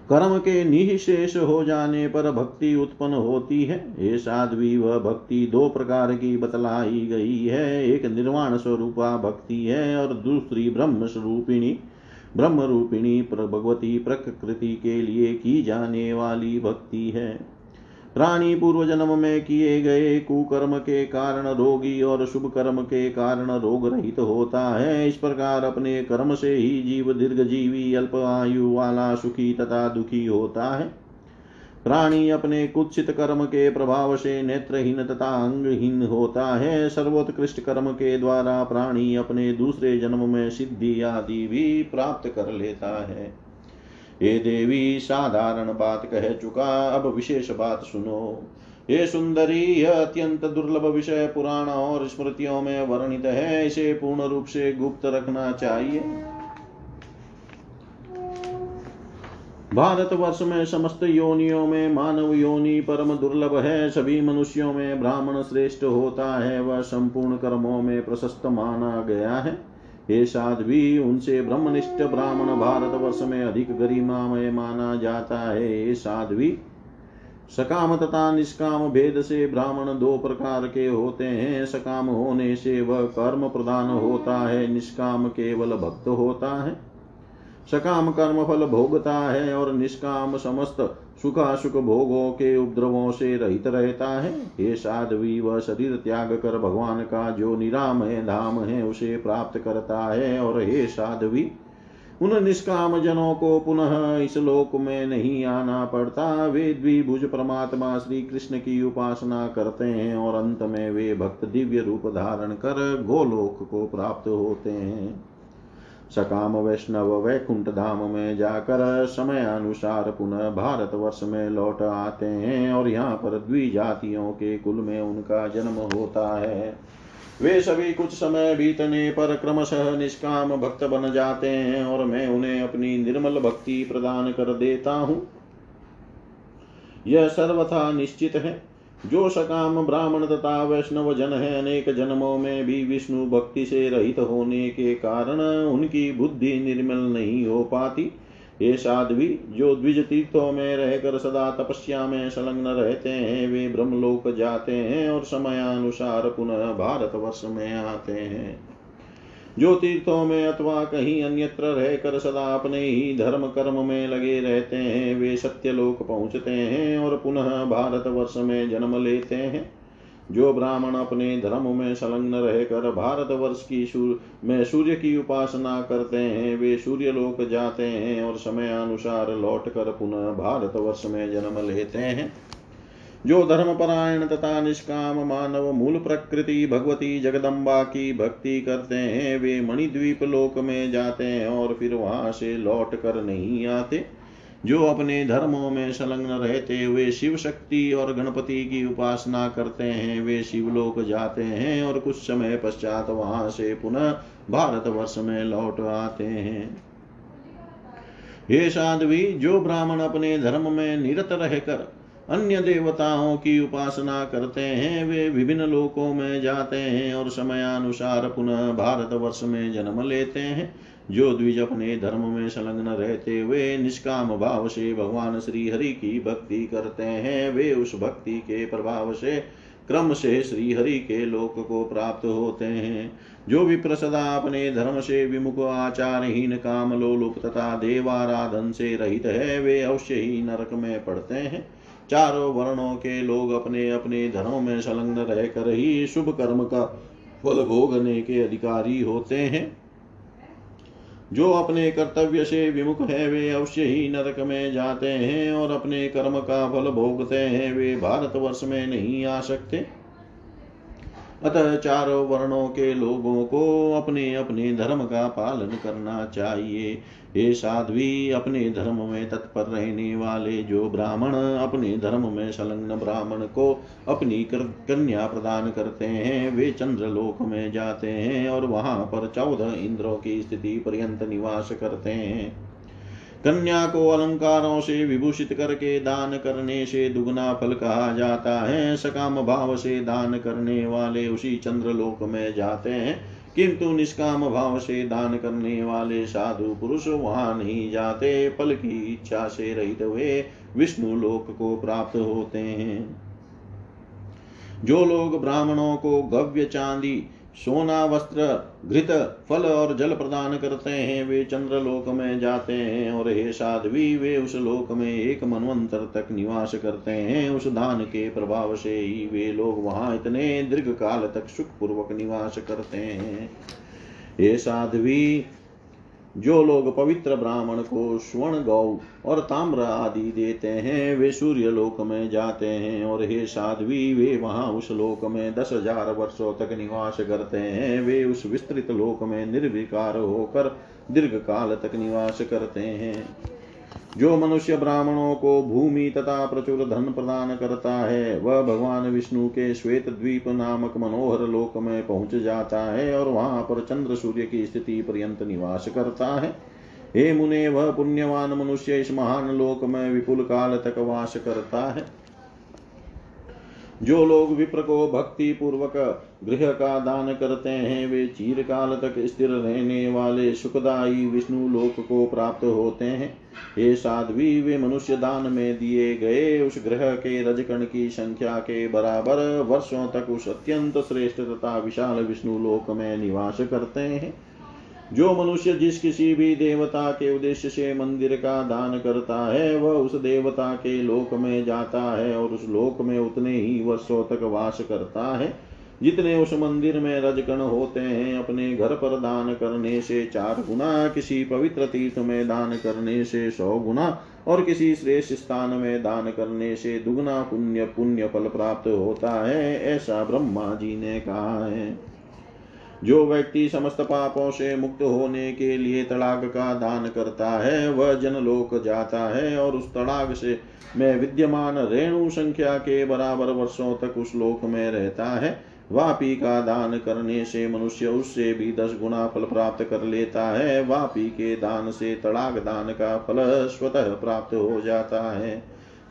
कर्म के निशेष हो जाने पर भक्ति उत्पन्न होती है। ये साध्वी, वह भक्ति दो प्रकार की बतलाई गई है। एक निर्वाण स्वरूपा भक्ति है और दूसरी ब्रह्म स्वरूपिणी ब्रह्म रूपिणी भगवती प्रकृति के लिए की जाने वाली भक्ति है। प्राणी पूर्व जन्म में किए गए कुकर्म के कारण रोगी और शुभ कर्म के कारण रोग रहित तो होता है। इस प्रकार अपने कर्म से ही जीव दीर्घ जीवी अल्प आयु वाला सुखी तथा दुखी होता है। प्राणी अपने कुत्सित कर्म के प्रभाव से नेत्रहीन तथा अंगहीन होता है। सर्वोत्कृष्ट कर्म के द्वारा प्राणी अपने दूसरे जन्म में सिद्धि आदि भी प्राप्त कर लेता है। हे देवी, साधारण बात कह चुका। अब विशेष बात सुनो। हे सुंदरी, यह अत्यंत दुर्लभ विषय पुराण और स्मृतियों में वर्णित है। इसे पूर्ण रूप से गुप्त रखना चाहिए। भारत वर्ष में समस्त योनियों में मानव योनि परम दुर्लभ है। सभी मनुष्यों में ब्राह्मण श्रेष्ठ होता है। वह संपूर्ण कर्मों में प्रशस्त माना गया है। हे साध्वी, उनसे ब्रह्मनिष्ठ ब्राह्मण भारत वर्ष में अधिक गरिमामय माना जाता है। हे साध्वी, सकाम तथा निष्काम भेद से ब्राह्मण दो प्रकार के होते हैं। सकाम होने से वह कर्म प्रदान होता है, निष्काम केवल भक्त होता है। सकाम कर्म फल भोगता है और निष्काम समस्त सुखासुख भोगों के उपद्रवों से रहित रहता है। हे साध्वी, वह शरीर त्याग कर भगवान का जो निराम है धाम है, उसे प्राप्त करता है। और हे साध्वी, उन निष्काम जनों को पुनः इस लोक में नहीं आना पड़ता। वे द्विभुज परमात्मा श्री कृष्ण की उपासना करते हैं और अंत में वे भक्त दिव्य रूप धारण कर गोलोक को प्राप्त होते हैं। सकाम वैष्णव वैकुंठ धाम में जाकर समय अनुसार पुनः भारत वर्ष में लौट आते हैं और यहाँ पर द्विजातियों के कुल में उनका जन्म होता है। वे सभी कुछ समय बीतने पर क्रमशः निष्काम भक्त बन जाते हैं और मैं उन्हें अपनी निर्मल भक्ति प्रदान कर देता हूँ। यह सर्वथा निश्चित है। जो सकाम ब्राह्मण तथा वैष्णव जन है अनेक जन्मों में भी विष्णु भक्ति से रहित होने के कारण उनकी बुद्धि निर्मल नहीं हो पाती। ये साध्वी जो द्विज तीर्थों में रहकर सदा तपस्या में संलग्न रहते हैं, वे ब्रह्मलोक जाते हैं और समयानुसार पुनः भारतवर्ष में आते हैं। जो तीर्थों में अथवा कहीं अन्यत्र रहकर सदा अपने ही धर्म कर्म में लगे रहते हैं। वे सत्यलोक पहुँचते हैं और पुनः भारत वर्ष में जन्म लेते हैं। जो ब्राह्मण अपने धर्म में संलग्न रहकर भारत वर्ष की सूर, में सूर्य की उपासना करते हैं वे सूर्य लोक जाते हैं और समय अनुसार लौट कर पुनः भारत वर्ष में जन्म लेते हैं। जो धर्म परायण तथा निष्काम मानव मूल प्रकृति भगवती जगदम्बा की भक्ति करते हैं, वे मणिद्वीप लोक में जाते हैं और फिर वहाँ से लौट कर नहीं आते। जो अपने धर्मों में संलग्न रहते हुए शिव शक्ति और गणपति की उपासना करते हैं। वे शिवलोक जाते हैं और कुछ समय पश्चात वहाँ से पुनः भारत वर्ष में लौट आते हैं। ये साध्वी, जो ब्राह्मण अपने धर्म में निरत रहकर अन्य देवताओं की उपासना करते हैं, वे विभिन्न लोकों में जाते हैं और समयानुसार पुनः भारतवर्ष में जन्म लेते हैं। जो द्विज अपने धर्म में संलग्न रहते हुए निष्काम भाव से भगवान श्री हरि की भक्ति करते हैं, वे उस भक्ति के प्रभाव से क्रम से श्री हरि के लोक को प्राप्त होते हैं। जो भी प्रसदा अपने धर्म से विमुख, आचारहीन काम लोलुप तथा देवाराधन से रहित है, वे अवश्य ही नरक में पड़ते हैं। चारों वर्णों के लोग अपने अपने धर्म में संलग्न रहकर ही शुभ कर्म का फल भोगने के अधिकारी होते हैं। जो अपने कर्तव्य से विमुख है, वे अवश्य ही नरक में जाते हैं और अपने कर्म का फल भोगते हैं। वे भारतवर्ष में नहीं आ सकते। अतः चारों वर्णों के लोगों को अपने अपने धर्म का पालन करना चाहिए। ये साध्वी, अपने धर्म में तत्पर रहने वाले जो ब्राह्मण अपने धर्म में संलग्न ब्राह्मण को अपनी कन्या प्रदान करते हैं, वे चंद्रलोक में जाते हैं और वहाँ पर चौदह इंद्रों की स्थिति पर्यंत निवास करते हैं। कन्या को अलंकारों से विभूषित करके दान करने से दुगना फल कहा जाता है। सकाम भाव से दान करने वाले उसी चंद्रलोक में जाते हैं। किंतु निष्काम भाव से दान करने वाले साधु पुरुष वहाँ नहीं जाते। फल की इच्छा से रहित हुए विष्णु लोक को प्राप्त होते हैं। जो लोग ब्राह्मणों को गव्य चांदी सोना, वस्त्र, घृत, फल और जल प्रदान करते हैं। वे चंद्र लोक में जाते हैं और हे साध्वी, वे उस लोक में एक मनवंतर तक निवास करते हैं। उस दान के प्रभाव से ही वे लोग वहाँ इतने दीर्घ काल तक सुखपूर्वक निवास करते हैं। हे साध्वी जो लोग पवित्र ब्राह्मण को स्वर्ण गौ और ताम्र आदि देते हैं, वे सूर्य लोक में जाते हैं और हे साध्वी, वे वहाँ उस लोक में दस हज़ार वर्षों तक निवास करते हैं। वे उस विस्तृत लोक में निर्विकार होकर दीर्घ काल तक निवास करते हैं। जो मनुष्य ब्राह्मणों को भूमि तथा प्रचुर धन प्रदान करता है, वह भगवान विष्णु के श्वेत द्वीप नामक मनोहर लोक में पहुँच जाता है और वहाँ पर चंद्र सूर्य की स्थिति पर्यंत निवास करता है। हे मुने, वह पुण्यवान मनुष्य इस महान लोक में विपुल काल तक वास करता है। जो लोग विप्र को भक्ति पूर्वक गृह का दान करते हैं, वे चीर काल तक स्थिर रहने वाले सुखदायी विष्णु लोक को प्राप्त होते हैं। हे साध्वी, वे मनुष्य दान में दिए गए उस ग्रह के रजकण की संख्या के बराबर वर्षों तक उस अत्यंत श्रेष्ठ तथा विशाल विष्णु लोक में निवास करते हैं। जो मनुष्य जिस किसी भी देवता के उद्देश्य से मंदिर का दान करता है, वह उस देवता के लोक में जाता है और उस लोक में उतने ही वर्षों तक वास करता है। जितने उस मंदिर में रजकण होते हैं, अपने घर पर दान करने से चार गुना, किसी पवित्र तीर्थ में दान करने से सौ गुना, और किसी श्रेष्ठ स्थान में दान करने से दुगुना पुण्य पुण्य फल प्राप्त होता है, ऐसा ब्रह्मा जी ने कहा है। जो व्यक्ति समस्त पापों से मुक्त होने के लिए तड़ाग का दान करता है, वह जनलोक जाता है, और उस तड़ाग से में विद्यमान रेणु संख्या के बराबर वर्षों तक उस लोक में रहता है। वापी का दान करने से मनुष्य उससे भी दस गुना फल प्राप्त कर लेता है। वापी के दान से तड़ाक दान का फल स्वतः प्राप्त हो जाता है।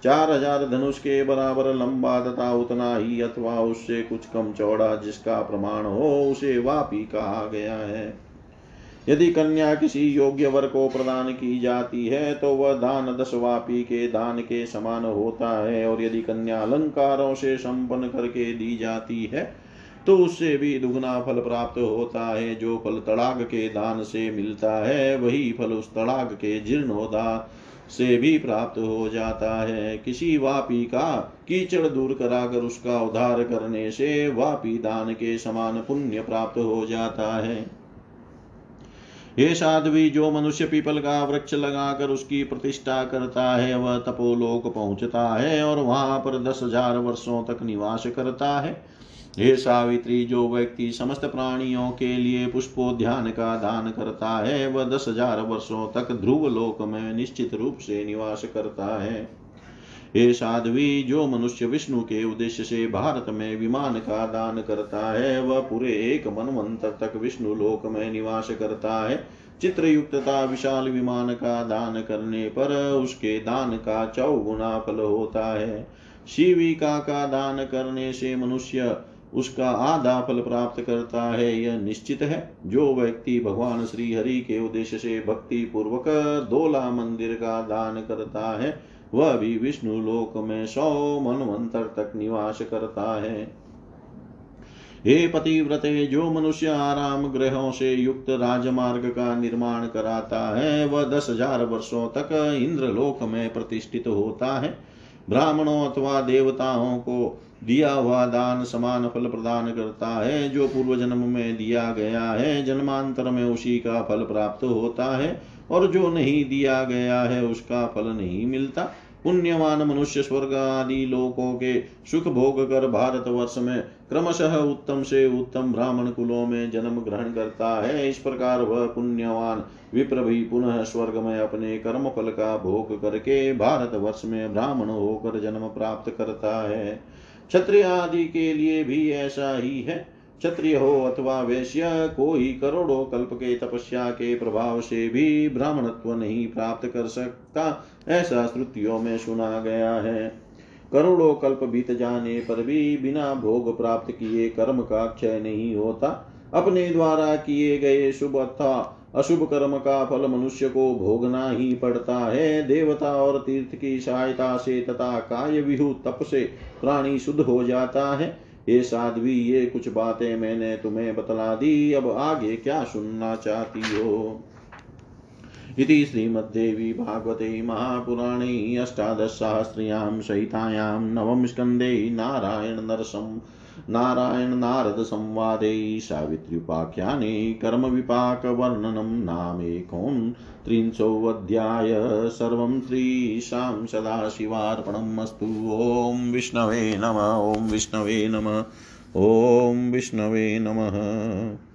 चार हज़ार धनुष के बराबर लंबा तथा उतना ही अथवा उससे कुछ कम चौड़ा जिसका प्रमाण हो, उसे वापी कहा गया है। यदि कन्या किसी योग्य वर को प्रदान की जाती है तो वह दान दस वापी के दान के समान होता है, और यदि कन्या अलंकारों से संपन्न करके दी जाती है तो उससे भी दुगना फल प्राप्त होता है। जो फल तड़ाग के दान से मिलता है, वही फल उस तड़ाग के जीर्णोदा से भी प्राप्त हो जाता है। किसी वापी का कीचड़ दूर कराकर उसका उद्धार करने से वापी दान के समान पुण्य प्राप्त हो जाता है। ये साध्वी, जो मनुष्य पीपल का वृक्ष लगाकर उसकी प्रतिष्ठा करता है, वह तपोलोक पहुँचता है और वहाँ पर दस हज़ार वर्षों तक निवास करता है। हे सावित्री, जो व्यक्ति समस्त प्राणियों के लिए पुष्पोध्यान का दान करता है, वह दस हज़ार वर्षों तक ध्रुव लोक में निश्चित रूप से निवास करता है। हे साध्वी, जो मनुष्य विष्णु के उद्देश्य से भारत में विमान का दान करता है, वह पूरे एक मनवंतर तक विष्णु लोक में निवास करता है। चित्रयुक्तता विशाल विमान का दान करने पर उसके दान का चौगुना फल होता है। शिविका का दान करने से मनुष्य उसका आधा फल प्राप्त करता है, यह निश्चित है। जो व्यक्ति भगवान श्री हरि के उद्देश्य से भक्ति पूर्वक दोला मंदिर का दान करता है, वह भी विष्णु लोक में सौ मनवंतर तक निवास करता है। हे पतिव्रते, जो मनुष्य आराम ग्रहों से युक्त राजमार्ग का निर्माण कराता है, वह दस हज़ार वर्षों तक इंद्रलोक में प्रतिष्ठित होता है। ब्राह्मणों अथवा देवताओं को दिया हुआ दान समान फल प्रदान करता है, जो पूर्व जन्म में दिया गया है, जन्मांतर में उसी का फल प्राप्त होता है, और जो नहीं दिया गया है, उसका फल नहीं मिलता। पुण्यवान मनुष्य स्वर्ग आदि लोकों के सुख भोग कर भारत वर्ष में क्रमशः उत्तम से उत्तम ब्राह्मण कुलों में जन्म ग्रहण करता है। इस प्रकार वह पुण्यवान विप्र भी पुनः स्वर्ग में अपने कर्म फल का भोग करके भारत वर्ष में ब्राह्मण होकर जन्म प्राप्त करता है। क्षत्रिय आदि के लिए भी ऐसा ही है। क्षत्रिय हो अथवा वैश्य, कोई करोड़ों कल्प के तपस्या के प्रभाव से भी ब्राह्मणत्व नहीं प्राप्त कर सकता, ऐसा श्रुतियों में सुना गया है। करोड़ों कल्प बीत जाने पर भी बिना भोग प्राप्त किए कर्म का क्षय नहीं होता। अपने द्वारा किए गए शुभ अथवा अशुभ कर्म का फल मनुष्य को भोगना ही पड़ता है। देवता और तीर्थ की सहायता से तथा काय विहु तप से प्राणी शुद्ध हो जाता है। ये साध्वी, ये कुछ बातें मैंने तुम्हें बतला दी। अब आगे क्या सुनना चाहती हो? इति श्रीमद्देवी भागवते महापुराणे अष्टादशसहस्र्यां सहितायां नवम स्कन्धे नारायण नरसं नारायण नारद संवादे सावित्र्युपाख्याने कर्मविपाकवर्णनं नामेकोन् त्रिंशोऽध्याय, सर्वं श्रीशां सदाशिवार्पणम् अस्तु। ॐ विष्णवे नम, ॐ विष्णवे नम, ॐ विष्णवे नमः।